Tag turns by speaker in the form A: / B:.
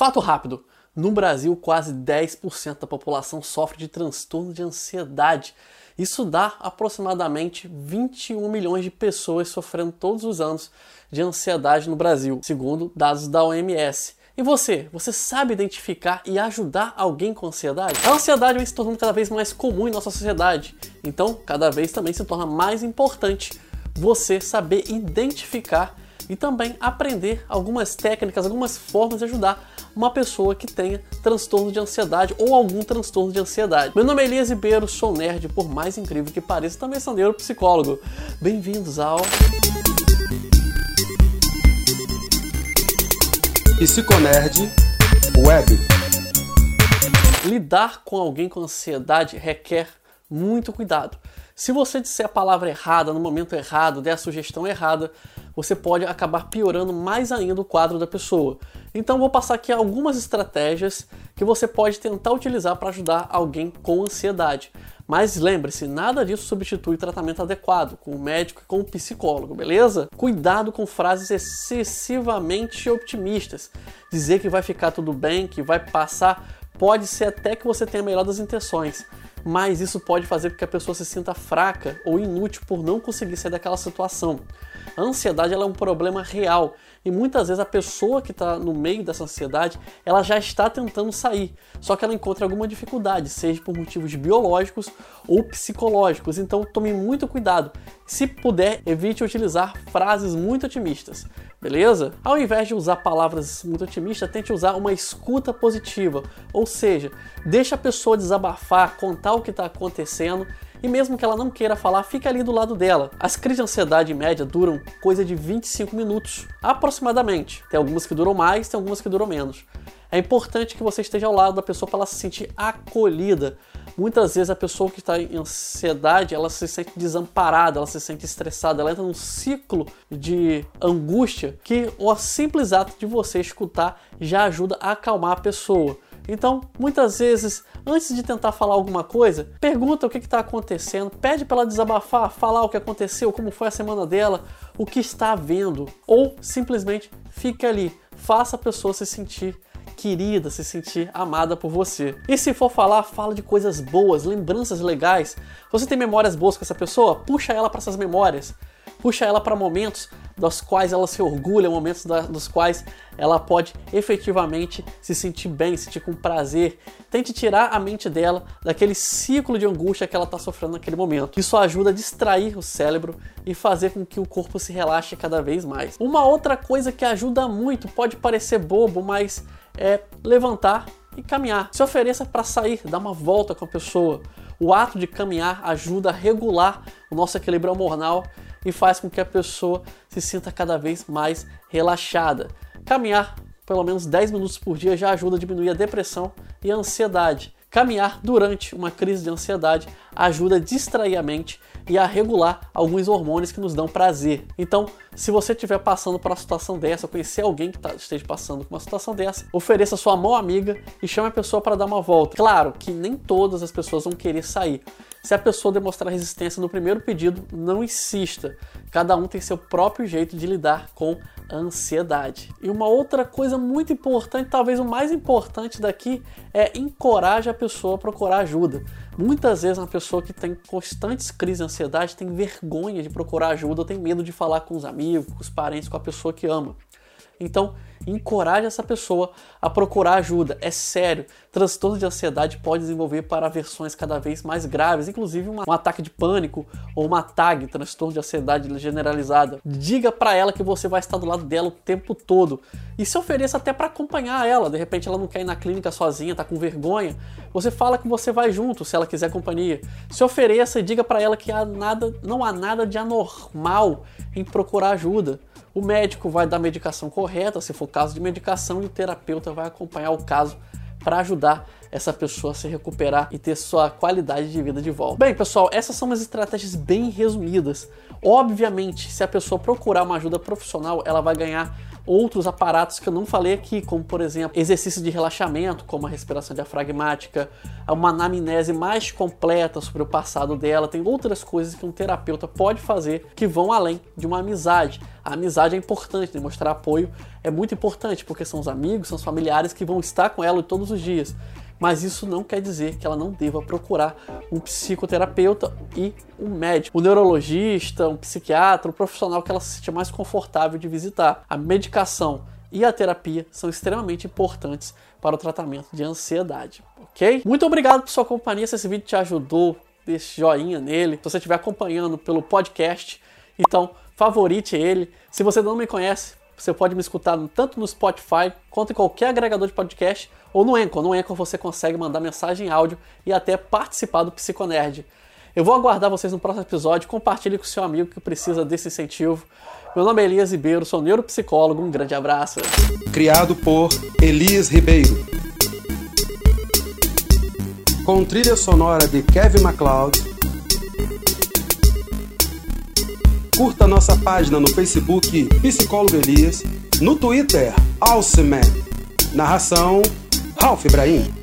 A: Fato rápido: no Brasil, quase 10% da população sofre de transtorno de ansiedade. Isso dá aproximadamente 21 milhões de pessoas sofrendo todos os anos de ansiedade no Brasil, segundo dados da OMS. E você? Você sabe identificar e ajudar alguém com ansiedade? A ansiedade vem se tornando cada vez mais comum em nossa sociedade. Então, cada vez também se torna mais importante você saber identificar e também aprender algumas técnicas, algumas formas de ajudar uma pessoa que tenha transtorno de ansiedade ou algum transtorno de ansiedade. Meu nome é Elias Ribeiro, sou nerd, por mais incrível que pareça, também sou neuropsicólogo. Bem-vindos ao
B: Psiconerd Web.
A: Lidar com alguém com ansiedade requer muito cuidado. Se você disser a palavra errada no momento errado, der a sugestão errada, você pode acabar piorando mais ainda o quadro da pessoa. Então vou passar aqui algumas estratégias que você pode tentar utilizar para ajudar alguém com ansiedade. Mas lembre-se, nada disso substitui tratamento adequado com o médico e com o psicólogo, beleza? Cuidado com frases excessivamente optimistas. Dizer que vai ficar tudo bem, que vai passar, pode ser até que você tenha melhor das intenções mas isso pode fazer com que a pessoa se sinta fraca ou inútil por não conseguir sair daquela situação. A ansiedade é um problema real e muitas vezes a pessoa que está no meio dessa ansiedade ela já está tentando sair, só que ela encontra alguma dificuldade, seja por motivos biológicos ou psicológicos. Então tome muito cuidado. Se puder, evite utilizar frases muito otimistas beleza? Ao invés de usar palavras muito otimistas, tente usar uma escuta positiva, ou seja, deixa a pessoa desabafar, contar o que está acontecendo e mesmo que ela não queira falar, fica ali do lado dela. As crises de ansiedade média duram coisa de 25 minutos, aproximadamente. Tem algumas que duram mais, tem algumas que duram menos. É importante que você esteja ao lado da pessoa para ela se sentir acolhida. Muitas vezes a pessoa que está em ansiedade, ela se sente desamparada, ela se sente estressada, ela entra num ciclo de angústia que o simples ato de você escutar já ajuda a acalmar a pessoa. Então, muitas vezes, antes de tentar falar alguma coisa, pergunta o que está acontecendo, pede para ela desabafar, falar o que aconteceu, como foi a semana dela, o que está vendo, ou simplesmente fique ali, faça a pessoa se sentir querida, se sentir amada por você. E se for falar, fala de coisas boas, lembranças legais. Você tem memórias boas com essa pessoa? Puxa ela para essas memórias. Puxa ela para momentos dos quais ela se orgulha, momentos da, dos quais ela pode efetivamente se sentir bem, se sentir com prazer. Tente tirar a mente dela daquele ciclo de angústia que ela está sofrendo naquele momento. Isso ajuda a distrair o cérebro e fazer com que o corpo se relaxe cada vez mais. Uma outra coisa que ajuda muito, pode parecer bobo, mas é levantar e caminhar. Se ofereça para sair, dar uma volta com a pessoa. O ato de caminhar ajuda a regular o nosso equilíbrio hormonal e faz com que a pessoa se sinta cada vez mais relaxada. Caminhar pelo menos 10 minutos por dia já ajuda a diminuir a depressão e a ansiedade. Caminhar durante uma crise de ansiedade ajuda a distrair a mente e a regular alguns hormônios que nos dão prazer. Então, se você estiver passando por uma situação dessa, conhecer alguém que tá, esteja passando por uma situação dessa, ofereça sua mão amiga e chame a pessoa para dar uma volta. Claro que nem todas as pessoas vão querer sair. Se a pessoa demonstrar resistência no primeiro pedido, não insista. Cada um tem seu próprio jeito de lidar com ansiedade. E uma outra coisa muito importante, talvez o mais importante daqui, é encoraje a pessoa a procurar ajuda. Muitas vezes uma pessoa que tem constantes crises de ansiedade tem vergonha de procurar ajuda, tem medo de falar com os amigos, com os parentes, com a pessoa que ama. Então, encoraje essa pessoa a procurar ajuda. É sério, transtorno de ansiedade pode desenvolver para versões cada vez mais graves, inclusive uma, um ataque de pânico ou uma TAG, transtorno de ansiedade generalizada. Diga para ela que você vai estar do lado dela o tempo todo e se ofereça até para acompanhar ela. De repente ela não quer ir na clínica sozinha, tá com vergonha. Você fala que você vai junto, se ela quiser companhia. Se ofereça e diga para ela que há nada, não há nada de anormal em procurar ajuda. O médico vai dar a medicação correta, se for caso de medicação, e o terapeuta vai acompanhar o caso para ajudar essa pessoa a se recuperar e ter sua qualidade de vida de volta. Bem, pessoal, essas são umas estratégias bem resumidas. Obviamente, se a pessoa procurar uma ajuda profissional, ela vai ganhar outros aparatos que eu não falei aqui, como por exemplo exercícios de relaxamento, como a respiração diafragmática, uma anamnese mais completa sobre o passado dela. Tem outras coisas que um terapeuta pode fazer que vão além de uma amizade. A amizade é importante, demonstrar apoio é muito importante, porque são os amigos, são os familiares que vão estar com ela todos os dias. Mas isso não quer dizer que ela não deva procurar um psicoterapeuta e um médico, um neurologista, um psiquiatra, um profissional que ela se sente mais confortável de visitar. A medicação e a terapia são extremamente importantes para o tratamento de ansiedade, ok? Muito obrigado por sua companhia. Se esse vídeo te ajudou, deixe joinha nele. Se você estiver acompanhando pelo podcast, então favorite ele. Se você não me conhece, você pode me escutar tanto no Spotify quanto em qualquer agregador de podcast ou no Anchor. No Anchor você consegue mandar mensagem em áudio e até participar do Psiconerd. Eu vou aguardar vocês no próximo episódio. Compartilhe com seu amigo que precisa desse incentivo. Meu nome é Elias Ribeiro, sou neuropsicólogo. Um grande abraço.
B: Criado por Elias Ribeiro. Com trilha sonora de Kevin MacLeod. Curta nossa página no Facebook Psicólogo Elias, no Twitter Alceman. Narração Ralph Ibrahim.